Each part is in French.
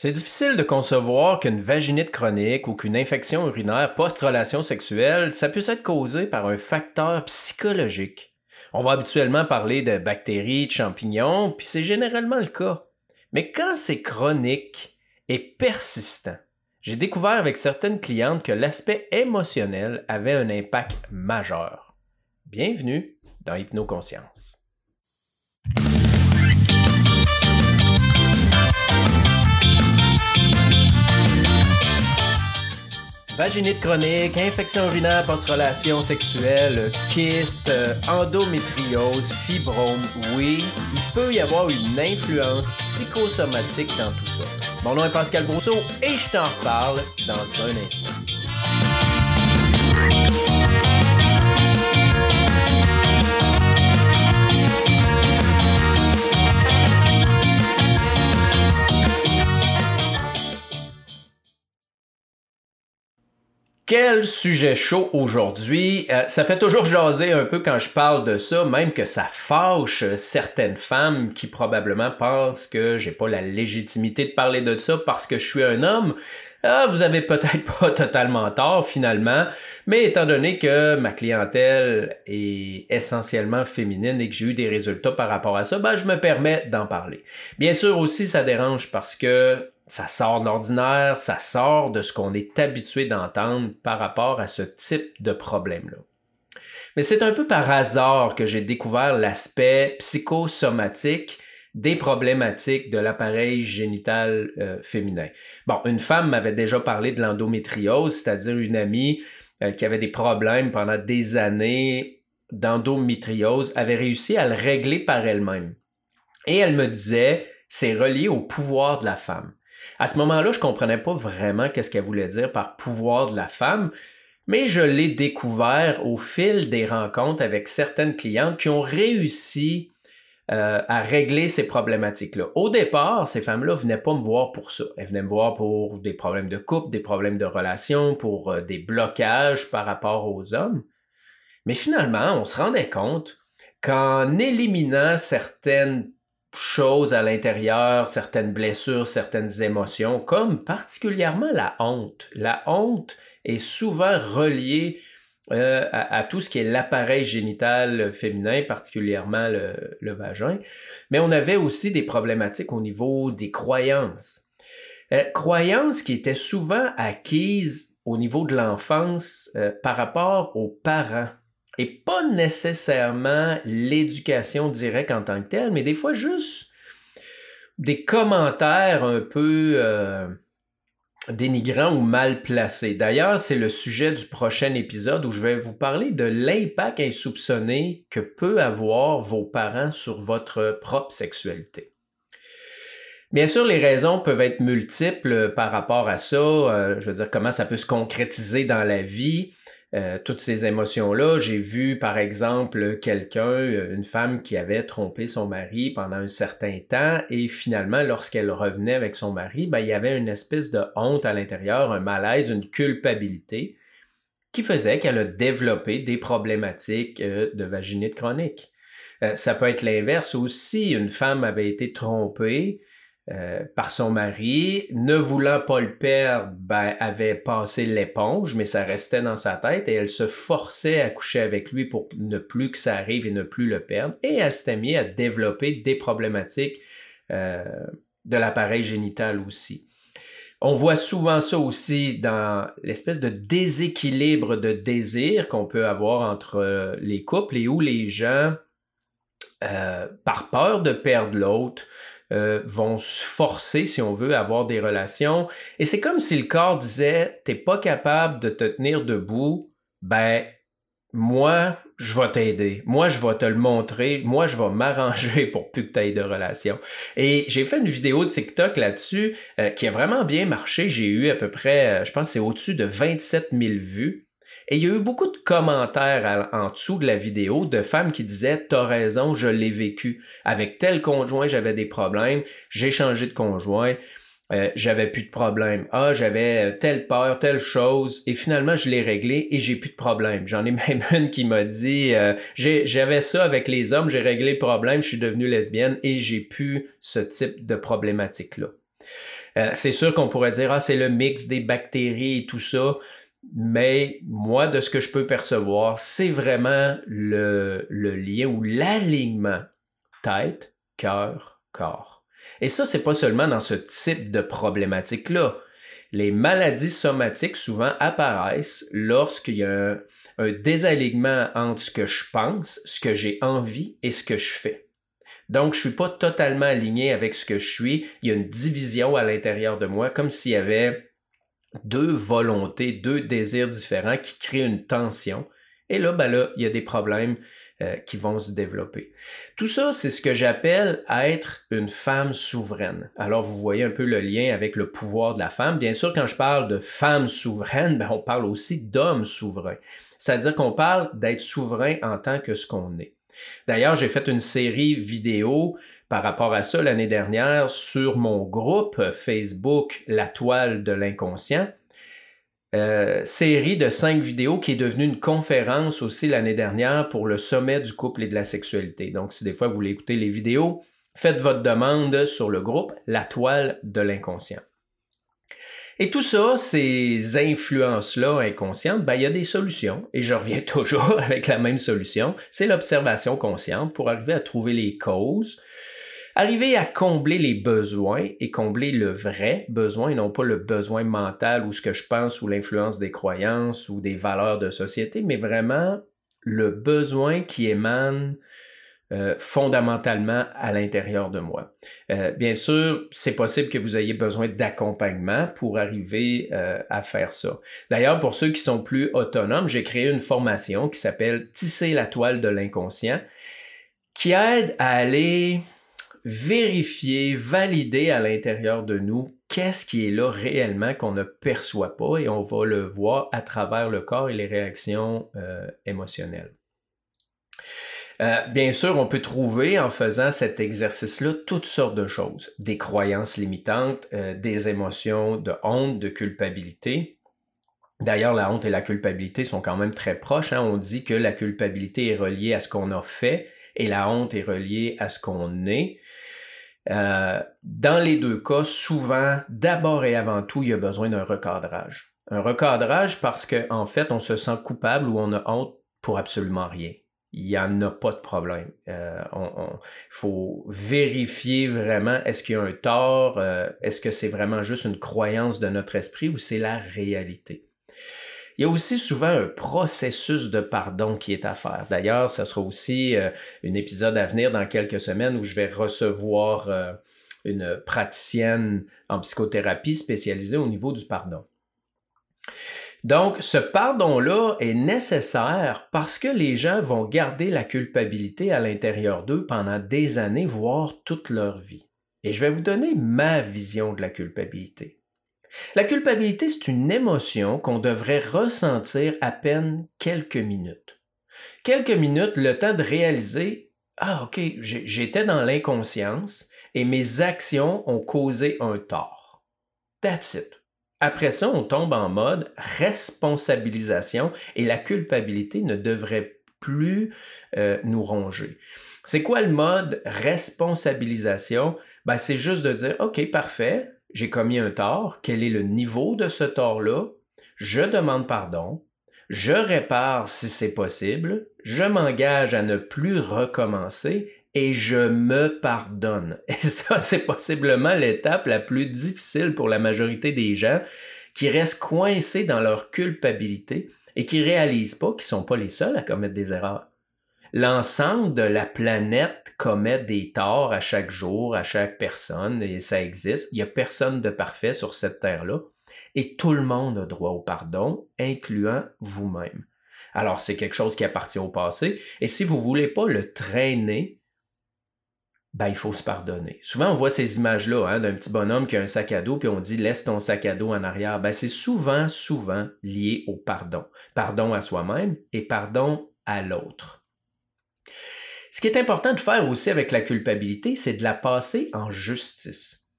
C'est difficile de concevoir qu'une vaginite chronique ou qu'une infection urinaire post-relation sexuelle, ça puisse être causé par un facteur psychologique. On va habituellement parler de bactéries, de champignons, puis c'est généralement le cas. Mais quand c'est chronique et persistant, j'ai découvert avec certaines clientes que l'aspect émotionnel avait un impact majeur. Bienvenue dans Hypnoconscience. Vaginite chronique, infection urinaire post-relation sexuelle, kyste, euh, endométriose, fibrome, oui, il peut y avoir une influence psychosomatique dans tout ça. Mon nom est Pascal Brousseau et je t'en reparle dans un instant. Quel sujet chaud aujourd'hui. Euh, ça fait toujours jaser un peu quand je parle de ça, même que ça fâche certaines femmes qui probablement pensent que j'ai pas la légitimité de parler de ça parce que je suis un homme. Ah, vous avez peut-être pas totalement tort finalement, mais étant donné que ma clientèle est essentiellement féminine et que j'ai eu des résultats par rapport à ça, ben je me permets d'en parler. Bien sûr aussi ça dérange parce que ça sort de l'ordinaire, ça sort de ce qu'on est habitué d'entendre par rapport à ce type de problème-là. Mais c'est un peu par hasard que j'ai découvert l'aspect psychosomatique des problématiques de l'appareil génital euh, féminin. Bon, une femme m'avait déjà parlé de l'endométriose, c'est-à-dire une amie euh, qui avait des problèmes pendant des années d'endométriose, avait réussi à le régler par elle-même. Et elle me disait, c'est relié au pouvoir de la femme. À ce moment-là, je comprenais pas vraiment qu'est-ce qu'elle voulait dire par pouvoir de la femme, mais je l'ai découvert au fil des rencontres avec certaines clientes qui ont réussi euh, à régler ces problématiques-là. Au départ, ces femmes-là venaient pas me voir pour ça. Elles venaient me voir pour des problèmes de couple, des problèmes de relations, pour euh, des blocages par rapport aux hommes. Mais finalement, on se rendait compte qu'en éliminant certaines choses à l'intérieur, certaines blessures, certaines émotions, comme particulièrement la honte. La honte est souvent reliée euh, à, tout ce qui est l'appareil génital féminin, particulièrement le, vagin. Mais on avait aussi des problématiques au niveau des croyances. Euh, croyances qui étaient souvent acquises au niveau de l'enfance euh, par rapport aux parents et pas nécessairement l'éducation directe en tant que telle, mais des fois juste des commentaires un peu euh, dénigrants ou mal placés. D'ailleurs, c'est le sujet du prochain épisode où je vais vous parler de l'impact insoupçonné que peut avoir vos parents sur votre propre sexualité. Bien sûr, les raisons peuvent être multiples par rapport à ça. Euh, je veux dire, comment ça peut se concrétiser dans la vie. Euh, toutes ces émotions-là. J'ai vu, par exemple, quelqu'un, euh, une femme qui avait trompé son mari pendant un certain temps et finalement, lorsqu'elle revenait avec son mari, ben, il y avait une espèce de honte à l'intérieur, un malaise, une culpabilité qui faisait qu'elle a développé des problématiques euh, de vaginite chronique. ça peut être l'inverse aussi. Une femme avait été trompée, euh, par son mari, ne voulant pas le perdre, ben, avait passé l'éponge, mais ça restait dans sa tête et elle se forçait à coucher avec lui pour ne plus que ça arrive et ne plus le perdre. Et elle s'était mise à développer des problématiques euh, de l'appareil génital aussi. On voit souvent ça aussi dans l'espèce de déséquilibre de désir qu'on peut avoir entre euh, les couples et où les gens, par peur de perdre l'autre, euh, vont se forcer, si on veut, à avoir des relations. Et c'est comme si le corps disait, t'es pas capable de te tenir debout, ben, moi, je vais t'aider. Moi, je vais te le montrer. Moi, je vais m'arranger pour plus que tu aies de relations. Et j'ai fait une vidéo de TikTok là-dessus euh, qui a vraiment bien marché. J'ai eu à peu près, euh, je pense c'est au-dessus de 27 000 vues. Et il y a eu beaucoup de commentaires en dessous de la vidéo de femmes qui disaient T'as raison, je l'ai vécu. Avec tel conjoint, j'avais des problèmes, j'ai changé de conjoint, euh, j'avais plus de problème. Ah, j'avais euh, telle peur, telle chose, et finalement, je l'ai réglé et j'ai plus de problème. J'en ai même une qui m'a dit euh, J'avais ça avec les hommes, j'ai réglé le problème, je suis devenue lesbienne et j'ai plus ce type de problématique-là. Euh, c'est sûr qu'on pourrait dire, ah, c'est le mix des bactéries et tout ça. Mais moi, de ce que je peux percevoir, c'est vraiment le, lien ou l'alignement tête, cœur, corps. Et ça, c'est pas seulement dans ce type de problématique-là. Les maladies somatiques souvent apparaissent lorsqu'il y a un, un désalignement entre ce que je pense, ce que j'ai envie et ce que je fais. Donc, je suis pas totalement aligné avec ce que je suis. Il y a une division à l'intérieur de moi, comme s'il y avait deux volontés, deux désirs différents qui créent une tension. Et là, ben là, il y a des problèmes euh, qui vont se développer. Tout ça, c'est ce que j'appelle être une femme souveraine. Alors, vous voyez un peu le lien avec le pouvoir de la femme. Bien sûr, quand je parle de femme souveraine, ben, on parle aussi d'homme souverain. C'est-à-dire qu'on parle d'être souverain en tant que ce qu'on est. D'ailleurs, j'ai fait une série vidéo par rapport à ça l'année dernière sur mon groupe Facebook La toile de l'inconscient. Euh, série de cinq vidéos qui est devenue une conférence aussi l'année dernière pour le sommet du couple et de la sexualité. Donc, si des fois vous voulez écouter les vidéos, faites votre demande sur le groupe La toile de l'inconscient. Et tout ça, ces influences-là inconscientes, ben, il y a des solutions. Et je reviens toujours avec la même solution. C'est l'observation consciente pour arriver à trouver les causes, Arriver à combler les besoins et combler le vrai besoin, et non pas le besoin mental ou ce que je pense ou l'influence des croyances ou des valeurs de société, mais vraiment le besoin qui émane euh, fondamentalement à l'intérieur de moi. Euh, bien sûr, c'est possible que vous ayez besoin d'accompagnement pour arriver euh, à faire ça. D'ailleurs, pour ceux qui sont plus autonomes, j'ai créé une formation qui s'appelle Tisser la toile de l'inconscient, qui aide à aller vérifier, valider à l'intérieur de nous qu'est-ce qui est là réellement qu'on ne perçoit pas et on va le voir à travers le corps et les réactions euh, émotionnelles. Euh, bien sûr, on peut trouver en faisant cet exercice-là toutes sortes de choses, des croyances limitantes, euh, des émotions de honte, de culpabilité. D'ailleurs, la honte et la culpabilité sont quand même très proches. Hein. On dit que la culpabilité est reliée à ce qu'on a fait et la honte est reliée à ce qu'on est. Euh, dans les deux cas, souvent, d'abord et avant tout, il y a besoin d'un recadrage. Un recadrage parce qu'en en fait, on se sent coupable ou on a honte pour absolument rien. Il n'y en a pas de problème. Il euh, faut vérifier vraiment est-ce qu'il y a un tort, euh, est-ce que c'est vraiment juste une croyance de notre esprit ou c'est la réalité? Il y a aussi souvent un processus de pardon qui est à faire. D'ailleurs, ce sera aussi euh, un épisode à venir dans quelques semaines où je vais recevoir euh, une praticienne en psychothérapie spécialisée au niveau du pardon. Donc, ce pardon-là est nécessaire parce que les gens vont garder la culpabilité à l'intérieur d'eux pendant des années, voire toute leur vie. Et je vais vous donner ma vision de la culpabilité. La culpabilité, c'est une émotion qu'on devrait ressentir à peine quelques minutes. Quelques minutes, le temps de réaliser, ah ok, j'étais dans l'inconscience et mes actions ont causé un tort. That's it. Après ça, on tombe en mode responsabilisation et la culpabilité ne devrait plus euh, nous ronger. C'est quoi le mode responsabilisation? Ben, c'est juste de dire, OK, parfait, j'ai commis un tort, quel est le niveau de ce tort-là, je demande pardon, je répare si c'est possible, je m'engage à ne plus recommencer et je me pardonne. Et ça, c'est possiblement l'étape la plus difficile pour la majorité des gens qui restent coincés dans leur culpabilité et qui réalisent pas qu'ils sont pas les seuls à commettre des erreurs l'ensemble de la planète commet des torts à chaque jour, à chaque personne, et ça existe. Il n'y a personne de parfait sur cette terre-là. Et tout le monde a droit au pardon, incluant vous-même. Alors, c'est quelque chose qui appartient au passé. Et si vous ne voulez pas le traîner, ben, il faut se pardonner. Souvent, on voit ces images-là hein, d'un petit bonhomme qui a un sac à dos, puis on dit laisse ton sac à dos en arrière. Ben, c'est souvent, souvent lié au pardon. Pardon à soi-même et pardon à l'autre. Ce qui est important de faire aussi avec la culpabilité, c'est de la passer en justice.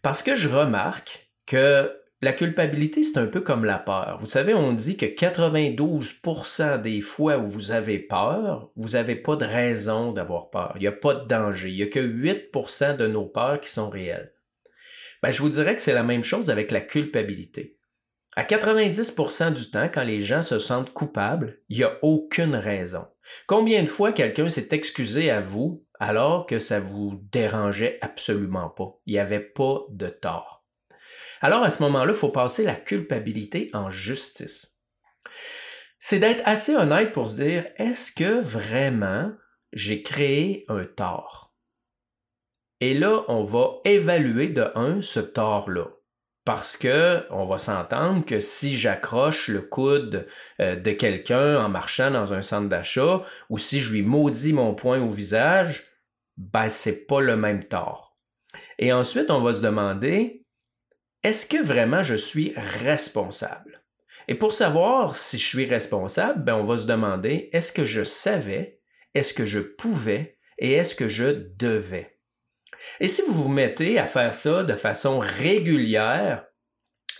Parce que je remarque que la culpabilité, c'est un peu comme la peur. Vous savez, on dit que 92% des fois où vous avez peur, vous n'avez pas de raison d'avoir peur. Il n'y a pas de danger. Il n'y a que 8% de nos peurs qui sont réelles. Ben, je vous dirais que c'est la même chose avec la culpabilité. À 90% du temps, quand les gens se sentent coupables, il n'y a aucune raison. Combien de fois quelqu'un s'est excusé à vous alors que ça vous dérangeait absolument pas? Il n'y avait pas de tort. Alors à ce moment-là, il faut passer la culpabilité en justice. C'est d'être assez honnête pour se dire, est-ce que vraiment j'ai créé un tort? Et là, on va évaluer de un ce tort-là. Parce que on va s'entendre que si j'accroche le coude euh, de quelqu'un en marchant dans un centre d'achat ou si je lui maudis mon poing au visage, ben c'est pas le même tort. Et ensuite, on va se demander est-ce que vraiment je suis responsable? Et pour savoir si je suis responsable, ben on va se demander est-ce que je savais, est-ce que je pouvais et est-ce que je devais? Et si vous vous mettez à faire ça de façon régulière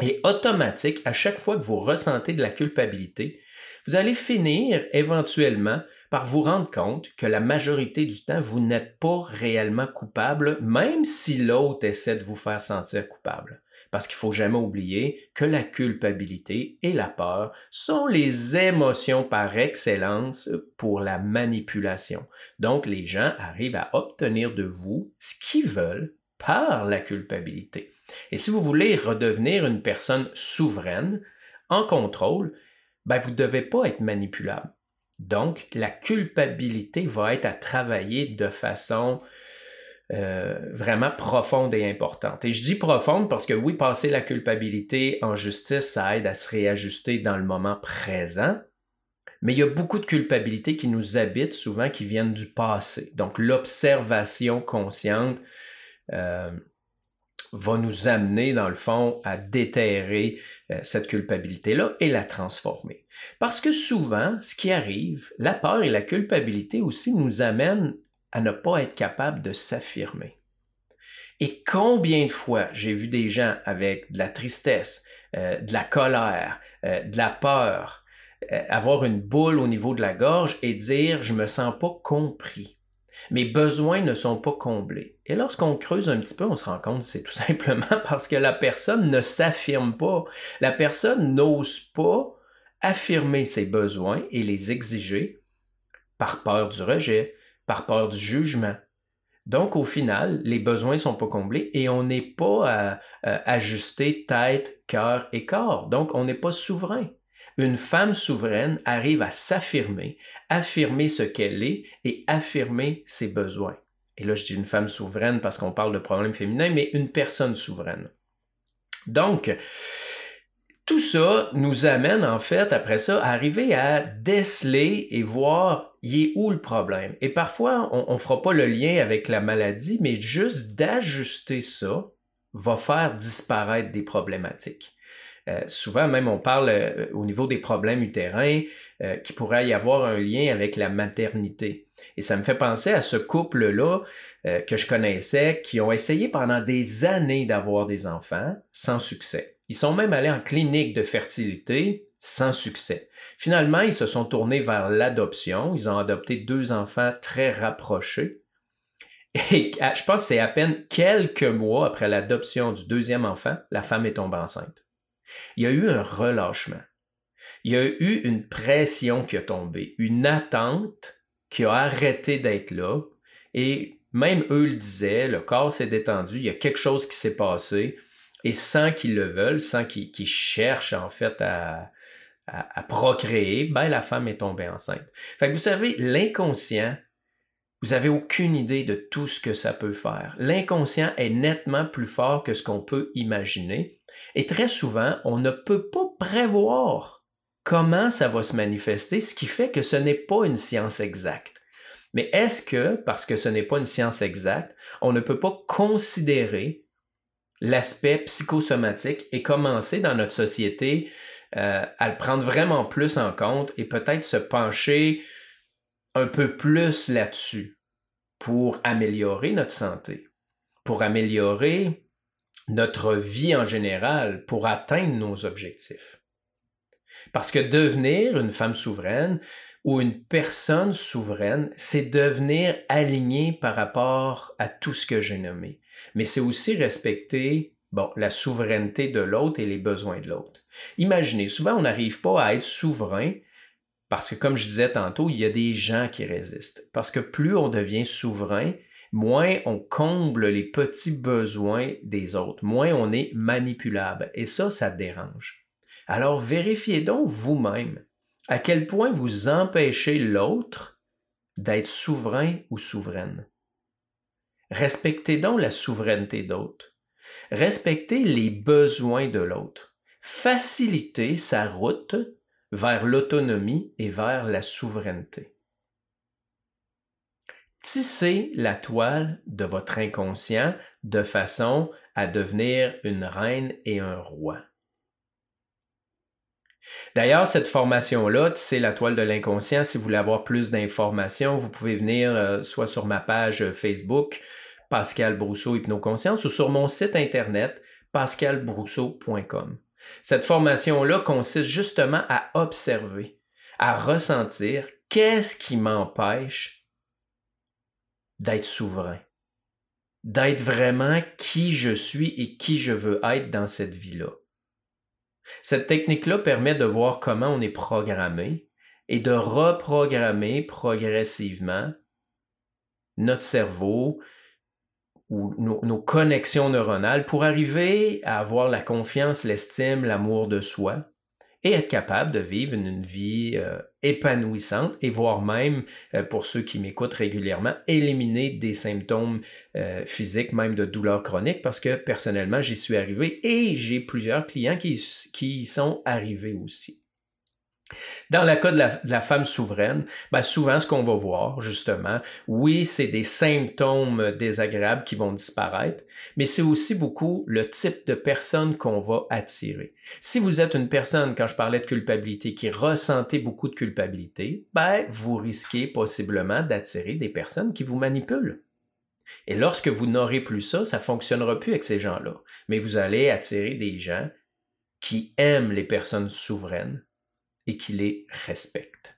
et automatique à chaque fois que vous ressentez de la culpabilité, vous allez finir éventuellement par vous rendre compte que la majorité du temps, vous n'êtes pas réellement coupable, même si l'autre essaie de vous faire sentir coupable parce qu'il faut jamais oublier que la culpabilité et la peur sont les émotions par excellence pour la manipulation. Donc les gens arrivent à obtenir de vous ce qu'ils veulent par la culpabilité. Et si vous voulez redevenir une personne souveraine, en contrôle, ben vous ne devez pas être manipulable. Donc, la culpabilité va être à travailler de façon euh, vraiment profonde et importante. Et je dis profonde parce que oui, passer la culpabilité en justice, ça aide à se réajuster dans le moment présent, mais il y a beaucoup de culpabilité qui nous habite souvent, qui viennent du passé. Donc l'observation consciente euh, va nous amener, dans le fond, à déterrer euh, cette culpabilité-là et la transformer. Parce que souvent, ce qui arrive, la peur et la culpabilité aussi nous amènent à ne pas être capable de s'affirmer. Et combien de fois j'ai vu des gens avec de la tristesse, euh, de la colère, euh, de la peur, euh, avoir une boule au niveau de la gorge et dire je me sens pas compris. Mes besoins ne sont pas comblés. Et lorsqu'on creuse un petit peu, on se rend compte que c'est tout simplement parce que la personne ne s'affirme pas. La personne n'ose pas affirmer ses besoins et les exiger par peur du rejet, par peur du jugement. Donc, au final, les besoins sont pas comblés et on n'est pas à, ajuster tête, cœur et corps. Donc, on n'est pas souverain. Une femme souveraine arrive à s'affirmer, affirmer ce qu'elle est et affirmer ses besoins. Et là, je dis une femme souveraine parce qu'on parle de problème féminin, mais une personne souveraine. Donc, tout ça nous amène en fait après ça à arriver à déceler et voir il est où le problème? Et parfois, on ne fera pas le lien avec la maladie, mais juste d'ajuster ça va faire disparaître des problématiques. Euh, souvent, même, on parle euh, au niveau des problèmes utérins euh, qu'il pourrait y avoir un lien avec la maternité. Et ça me fait penser à ce couple-là que je connaissais qui ont essayé pendant des années d'avoir des enfants sans succès. Ils sont même allés en clinique de fertilité sans succès. Finalement, ils se sont tournés vers l'adoption. Ils ont adopté deux enfants très rapprochés. Et je pense que c'est à peine quelques mois après l'adoption du deuxième enfant, la femme est tombée enceinte. Il y a eu un relâchement. Il y a eu une pression qui a tombé, une attente qui a arrêté d'être là. Et même eux le disaient, le corps s'est détendu, il y a quelque chose qui s'est passé. Et sans qu'ils le veulent, sans qu'ils cherchent en fait à, procréer, ben la femme est tombée enceinte. Fait que vous savez, l'inconscient, vous avez aucune idée de tout ce que ça peut faire. L'inconscient est nettement plus fort que ce qu'on peut imaginer. Et très souvent, on ne peut pas prévoir comment ça va se manifester, ce qui fait que ce n'est pas une science exacte. Mais est-ce que, parce que ce n'est pas une science exacte, on ne peut pas considérer l'aspect psychosomatique et commencer dans notre société euh, à le prendre vraiment plus en compte et peut-être se pencher un peu plus là-dessus pour améliorer notre santé, pour améliorer notre vie en général, pour atteindre nos objectifs. Parce que devenir une femme souveraine ou une personne souveraine, c'est devenir aligné par rapport à tout ce que j'ai nommé. Mais c'est aussi respecter la souveraineté de l'autre et les besoins de l'autre. Imaginez, souvent on n'arrive pas à être souverain parce que, comme je disais tantôt, il y a des gens qui résistent. Parce que plus on devient souverain, moins on comble les petits besoins des autres, moins on est manipulable. Et ça, ça dérange. Alors vérifiez donc vous-même à quel point vous empêchez l'autre d'être souverain ou souveraine. Respectez donc la souveraineté d'autres. Respectez les besoins de l'autre. Facilitez sa route vers l'autonomie et vers la souveraineté. Tissez la toile de votre inconscient de façon à devenir une reine et un roi. D'ailleurs, cette formation-là, c'est la toile de l'inconscient. Si vous voulez avoir plus d'informations, vous pouvez venir euh, soit sur ma page Facebook, Pascal Brousseau Hypnoconscience, ou sur mon site internet, pascalbrousseau.com. Cette formation-là consiste justement à observer, à ressentir qu'est-ce qui m'empêche d'être souverain, d'être vraiment qui je suis et qui je veux être dans cette vie-là. Cette technique-là permet de voir comment on est programmé et de reprogrammer progressivement notre cerveau ou nos, connexions neuronales pour arriver à avoir la confiance, l'estime, l'amour de soi et être capable de vivre une, vie euh, épanouissante et voire même, euh, pour ceux qui m'écoutent régulièrement, éliminer des symptômes euh, physiques, même de douleurs chroniques, parce que personnellement, j'y suis arrivé et j'ai plusieurs clients qui, qui y sont arrivés aussi. Dans le cas de la, femme souveraine, ben souvent ce qu'on va voir, justement, oui, c'est des symptômes désagréables qui vont disparaître, mais c'est aussi beaucoup le type de personne qu'on va attirer. Si vous êtes une personne, quand je parlais de culpabilité, qui ressentez beaucoup de culpabilité, ben, vous risquez possiblement d'attirer des personnes qui vous manipulent. Et lorsque vous n'aurez plus ça, ça fonctionnera plus avec ces gens-là. Mais vous allez attirer des gens qui aiment les personnes souveraines, et qui les respecte.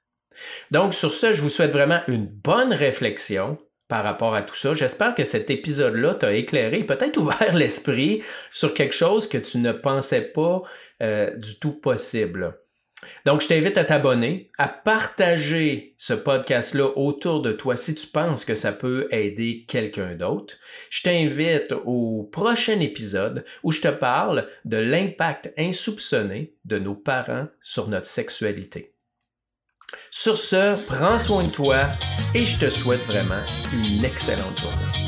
Donc sur ce, je vous souhaite vraiment une bonne réflexion par rapport à tout ça. J'espère que cet épisode-là t'a éclairé, peut-être ouvert l'esprit sur quelque chose que tu ne pensais pas euh, du tout possible. Donc, je t'invite à t'abonner, à partager ce podcast-là autour de toi si tu penses que ça peut aider quelqu'un d'autre. Je t'invite au prochain épisode où je te parle de l'impact insoupçonné de nos parents sur notre sexualité. Sur ce, prends soin de toi et je te souhaite vraiment une excellente journée.